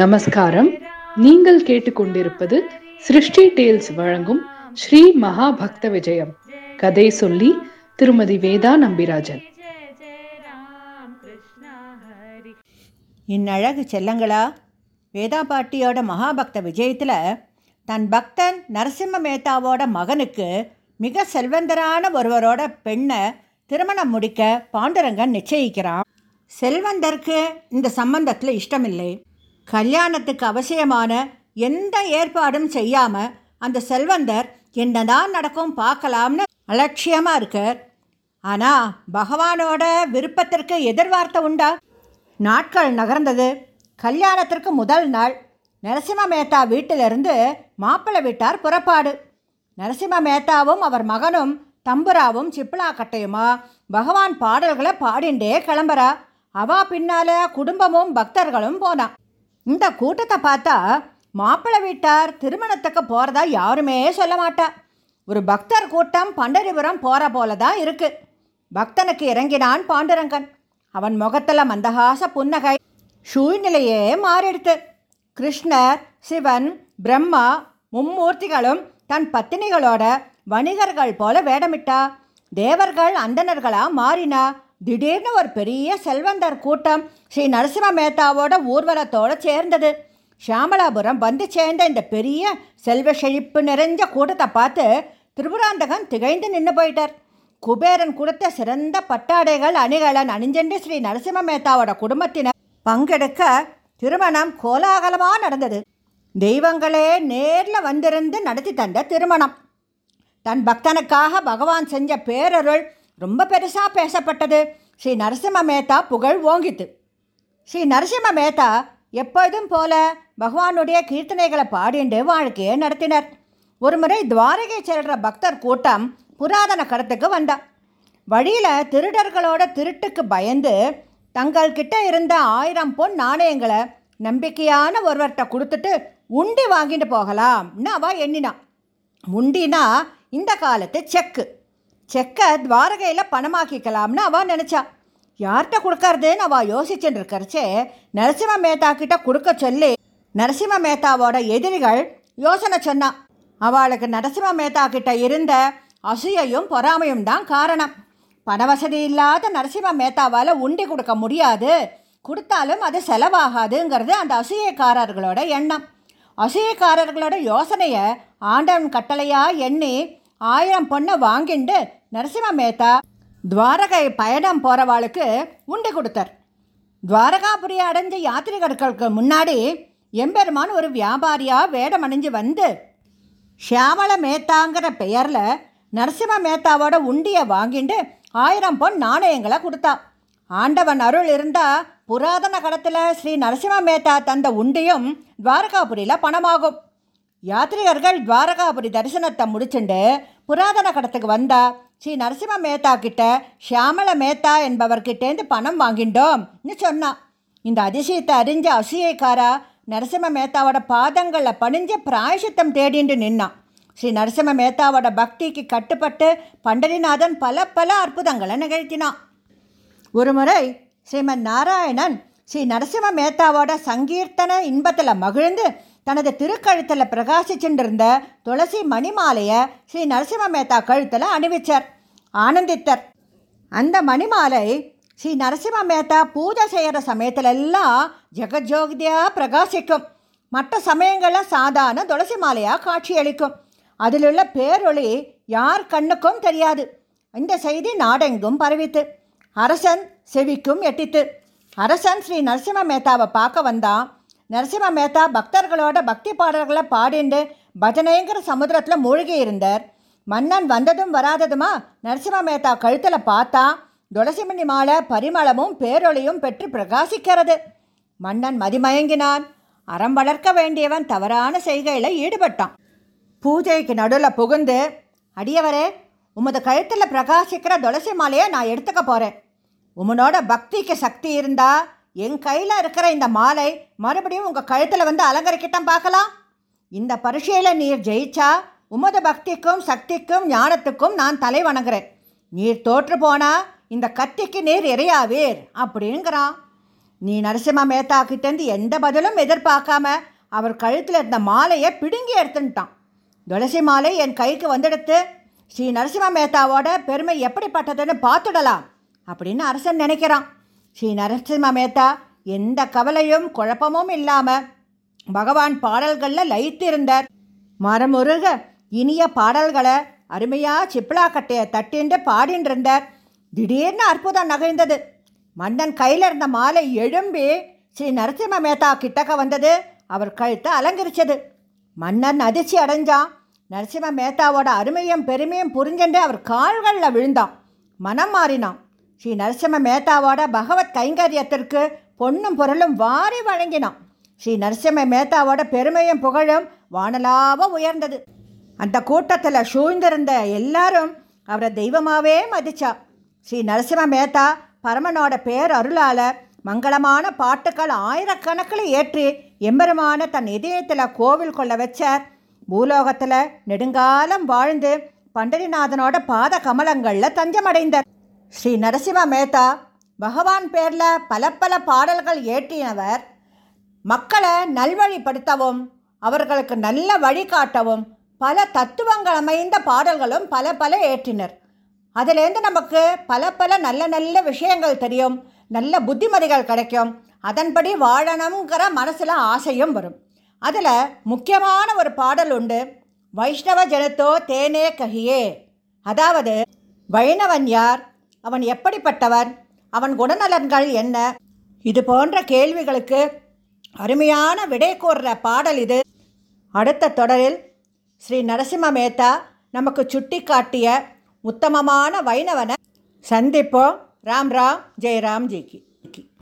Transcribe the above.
நமஸ்காரம். நீங்கள் கேட்டுக்கொண்டிருப்பது சிருஷ்டி டேல்ஸ் வழங்கும் ஸ்ரீ மகா பக்த விஜயம். கதை சொல்லி திருமதி வேதா நம்பிராஜன். இந்நழகு செல்லங்களா வேதா பாட்டியோட மகாபக்த விஜயத்தில் தன் பக்தன் நரசிம்ம மேத்தாவோட மகனுக்கு மிக செல்வந்தரான ஒருவரோட பெண்ணை திருமணம் முடிக்க பாண்டுரங்கன் நிச்சயிக்கிறான். செல்வந்தருக்கு இந்த சம்பந்தத்தில் இஷ்டமில்லை. கல்யாணத்துக்கு அவசியமான எந்த ஏற்பாடும் செய்யாமல் அந்த செல்வந்தர் என்னதான் நடக்கும் பார்க்கலாம்னு அலட்சியமாக இருக்கார். ஆனால் பகவானோட விருப்பத்திற்கு எதிர்வார்த்தை உண்டா? நாட்கள் நகர்ந்தது. கல்யாணத்திற்கு முதல் நாள் நரசிம்ம மேத்தா வீட்டிலிருந்து மாப்பிள்ளை வீட்டார் புறப்பாடு. நரசிம்ம மேத்தாவும் அவர் மகனும் தம்புராவும் சிப்பிளா கட்டையுமா? பகவான் பாடல்களை பாடிண்டே கிளம்புறா. அவா பின்னால குடும்பமும் பக்தர்களும் போனான் இந்த கூட்டத்தை பார்த்தா மாப்பிள்ளை வீட்டார் திருமணத்துக்கு போகிறதா யாருமே சொல்ல மாட்டா. ஒரு பக்தர் கூட்டம் பண்டரிபுரம் போகிற போல தான் இருக்குது பக்தனுக்கு இறங்கினான் பாண்டுரங்கன். அவன் முகத்தில் மந்தகாச புன்னகை சூழ்நிலையே மாறிடுத்து. கிருஷ்ணர் சிவன் பிரம்மா மும்மூர்த்திகளும் தன் பத்தினிகளோட வணிகர்கள் போல வேடமிட்டா. தேவர்கள் அந்தனர்களாக மாறினா. திடீர்னு ஒரு பெரிய செல்வந்தர் கூட்டம் ஸ்ரீ நரசிம்ம மேத்தாவோட ஊர்வலத்தோடு சேர்ந்தது. ஷியாமலாபுரம் வந்து சேர்ந்த இந்த பெரிய செல்வ செழிப்பு நிறைஞ்ச கூட்டத்தை பார்த்து திருபுராந்தகன் திகைந்து நின்று போயிட்டார். குபேரன் கொடுத்த சிறந்த பட்டாடைகள் அணிகலன் அணிஞ்சென்று ஸ்ரீ நரசிம்ம மேத்தாவோட குடும்பத்தினர் பங்கெடுக்க திருமணம் கோலாகலமாக நடந்தது. தெய்வங்களே நேரில் வந்திருந்து நடத்தி தந்த திருமணம். தன் பக்தனுக்காக பகவான் செஞ்ச பேரருள் ரொம்ப பெருசாக பேசப்பட்டது. ஸ்ரீ நரசிம்ம மேத்தா புகழ் ஓங்கித்து. ஸ்ரீ நரசிம்ம மேத்தா எப்பொழுதும் போல பகவானுடைய கீர்த்தனைகளை பாடிண்டு வாழ்க்கையை நடத்தினர். ஒருமுறை துவாரகை செல்கிற பக்தர் கூட்டம் புராதன கடத்துக்கு வந்தா வழியில் திருடர்களோட திருட்டுக்கு பயந்து தங்கள் கிட்ட இருந்த ஆயிரம் பொன் நாணயங்களை நம்பிக்கையான ஒருவர்கிட்ட கொடுத்துட்டு உண்டி வாங்கிட்டு போகலாம்னு அவள் எண்ணினான். உண்டினா இந்த காலத்து செக்கு. செக்கை துவாரகையில் பணமாக்கிக்கலாம்னு அவள் நினச்சா. யார்கிட்ட கொடுக்கறதுன்னு அவள் யோசிச்சுட்டு இருக்கிறச்சே நரசிம்ம மேத்தா கிட்ட கொடுக்க சொல்லி நரசிம்ம மேத்தாவோட எதிரிகள் யோசனை சொன்னான் அவளுக்கு நரசிம்ம மேத்தா கிட்ட இருந்த அசூயையும் பொறாமையும் தான் காரணம். பணவசதி இல்லாத நரசிம்ம மேத்தாவால் உண்டி கொடுக்க முடியாது. கொடுத்தாலும் அது செலவாகாதுங்கிறது அந்த அசூயக்காரர்களோட எண்ணம். அசூயக்காரர்களோட யோசனையை ஆண்டவன் கட்டளையாக எண்ணி ஆயிரம் பொண்ணை வாங்கிண்டு நரசிம்ம மேத்தா துவாரகை பயணம் போகிறவாளுக்கு உண்டு கொடுத்தார். துவாரகாபுரி அடைஞ்ச யாத்திரிகர்களுக்கு முன்னாடி எம்பெருமான் ஒரு வியாபாரியாக வேடம் அணிஞ்சு வந்து ஷியாமள மேத்தாங்கிற பெயரில் நரசிம்ம மேத்தாவோட உண்டியை வாங்கிட்டு ஆயிரம் பொன் நாணயங்களை கொடுத்தா. ஆண்டவன் அருள் இருந்தால் புராதன கடத்தில் ஸ்ரீ நரசிம்ம மேத்தா தந்த உண்டியும் துவாரகாபுரியில் பணமாகும். யாத்ரிகர்கள் துவாரகாபுரி தரிசனத்தை முடிச்சுண்டு புராதன கடத்துக்கு வந்தா ஸ்ரீ நரசிம்ம மேத்தா கிட்ட ஷியாமள மேத்தா என்பவர்கிட்டேருந்து பணம் வாங்கிண்டோம்னு சொன்னான் இந்த அதிசயத்தை அறிஞ்ச அசூயக்காரா நரசிம்ம மேத்தாவோட பாதங்களில் பணிஞ்சு பிராயசித்தம் தேடிண்டு நின்னான் ஸ்ரீ நரசிம்ம மேத்தாவோட பக்திக்கு கட்டுப்பட்டு பண்டரிநாதன் பல பல அற்புதங்களை நிகழ்த்தினான் ஒரு முறை ஸ்ரீமன் நாராயணன் ஸ்ரீ நரசிம்ம மேத்தாவோட சங்கீர்த்தன இன்பத்தில் மகிழ்ந்து தனது திருக்கழுத்தில் பிரகாசிச்சுட்டிருந்த துளசி மணிமாலையை ஸ்ரீ நரசிம்ம மேத்தா கழுத்தில் அணிவிச்சார். ஆனந்தித்தர். அந்த மணிமாலை ஸ்ரீ நரசிம்ம மேத்தா பூஜை செய்கிற சமயத்திலெல்லாம் ஜெகஜோதியாக பிரகாசிக்கும். மற்ற சமயங்களில் சாதாரண துளசி மாலையாக காட்சியளிக்கும். அதிலுள்ள பேரொளி யார் கண்ணுக்கும் தெரியாது. இந்த செய்தி நாடெங்கும் பரவித்து அரசன் செவிக்கும் எட்டித்து. அரசன் ஸ்ரீ நரசிம்ம மேத்தாவை பார்க்க வந்தான். நரசிம்ம மேத்தா பக்தர்களோட பக்தி பாடல்களை பாடிண்டு பஜனைங்கிற சமுத்திரத்தில் மூழ்கி இருந்தார். மன்னன் வந்ததும் வராததுமா நரசிம்ம மேத்தா கழுத்தில் பார்த்தா துளசிமணி மாலை பரிமளமும் பேரொளியும் பெற்று பிரகாசிக்கிறது. மன்னன் மதிமயங்கினான். அறம் வளர்க்க வேண்டியவன் தவறான செய்கையில் ஈடுபட்டான். பூஜைக்கு நடுவில் புகுந்து அடியவரே உமது கழுத்தில் பிரகாசிக்கிற துளசி மாலையை நான் எடுத்துக்க போகிறேன் உமனோட பக்திக்கு சக்தி இருந்தால் என் கையில் இருக்கிற இந்த மாலை மறுபடியும் உங்கள் கழுத்தில் வந்து அலங்கரிக்கிட்டம் பார்க்கலாம். இந்த பரீட்சையில் நீர் ஜெயிச்சா உமது பக்திக்கும் சக்திக்கும் ஞானத்துக்கும் நான் தலை வணங்குறேன். நீர் தோற்று போனால் இந்த கத்திக்கு நீர் இறையாவீர் அப்படிங்கிறான். நீ நரசிம்ம மேத்தா கிட்டேருந்து எந்த பதிலும் எதிர்பார்க்காம அவர் கழுத்தில் இருந்த மாலையை பிடுங்கி எடுத்துட்டான். துளசி மாலை என் கைக்கு வந்தெடுத்து ஸ்ரீ நரசிம்ம மேத்தாவோட பெருமை எப்படிப்பட்டதுன்னு பார்த்துடலாம் அப்படின்னு அரசன் நினைக்கிறான். ஸ்ரீ நரசிம்ம மேத்தா எந்த கவலையும் குழப்பமும் இல்லாமல் பகவான் பாடல்களில் லயித்திருந்தார். மரமுருக இனிய பாடல்களை அருமையாக சிப்பிளாக்கட்டையை தட்டின்று பாடின்னு இருந்தார் திடீர்னு அற்புதம் நகர்ந்தது. மன்னன் கையில் இருந்த மாலை எழும்பி ஸ்ரீ நரசிம்ம மேத்தா கிட்டக்க வந்தது. அவர் கழுத்தை அலங்கரிச்சது. மன்னன் அதிர்ச்சி அடைஞ்சான். நரசிம்ம மேத்தாவோட அருமையும் பெருமையும் புரிஞ்சென்று அவர் கால்களில் விழுந்தான். மனம் மாறினான். ஸ்ரீ நரசிம்ம மேத்தாவோட பகவத் கைங்கரியத்திற்கு பொன்னும் பொருளும் வாரி வழங்கினான். ஸ்ரீ நரசிம்ம மேத்தாவோட பெருமையும் புகழும் வானலாவ உயர்ந்தது. அந்த கூட்டத்தில் சூழ்ந்திருந்த எல்லாரும் அவரை தெய்வமாகவே மதிச்சா. ஸ்ரீ நரசிம்ம மேத்தா பரமனோட பேர் அருளால் மங்களமான பாட்டுக்கள் ஆயிரக்கணக்கில் ஏற்றி எம்பெருமான தன் இதயத்தில் கோவில் கொள்ள வச்சார் பூலோகத்தில் நெடுங்காலம் வாழ்ந்து பண்டரிநாதனோட பாத கமலங்களில் தஞ்சமடைந்தார். ஸ்ரீ நரசிம்ம மேத்தா பகவான் பேரில் பல பல பாடல்கள் ஏற்றினவர். மக்களை நல்வழிப்படுத்தவும் அவர்களுக்கு நல்ல வழிகாட்டவும் பல தத்துவங்கள் அமைந்த பாடல்களும் பல பல ஏற்றினர். அதிலேருந்து நமக்கு பல பல நல்ல நல்ல விஷயங்கள் தெரியும் நல்ல புத்திமதிகள் கிடைக்கும். அதன்படி வாழணுங்கிற மனசில் ஆசையும் வரும். அதில் முக்கியமான ஒரு பாடல் உண்டு வைஷ்ணவ ஜனத்தோ தேனே கஹியே அதாவது வைணவன் யார்? அவன் எப்படிப்பட்டவன் அவன் குணநலன்கள் என்ன? இது போன்ற கேள்விகளுக்கு அருமையான விடை கூறுற பாடல் இது. அடுத்த தொடரில் ஸ்ரீ நரசிம்ம மேத்தா நமக்கு சுட்டி காட்டிய உத்தமமான வைணவனை சந்திப்போம். ராம் ராம் ஜெயராம் ஜிக்கு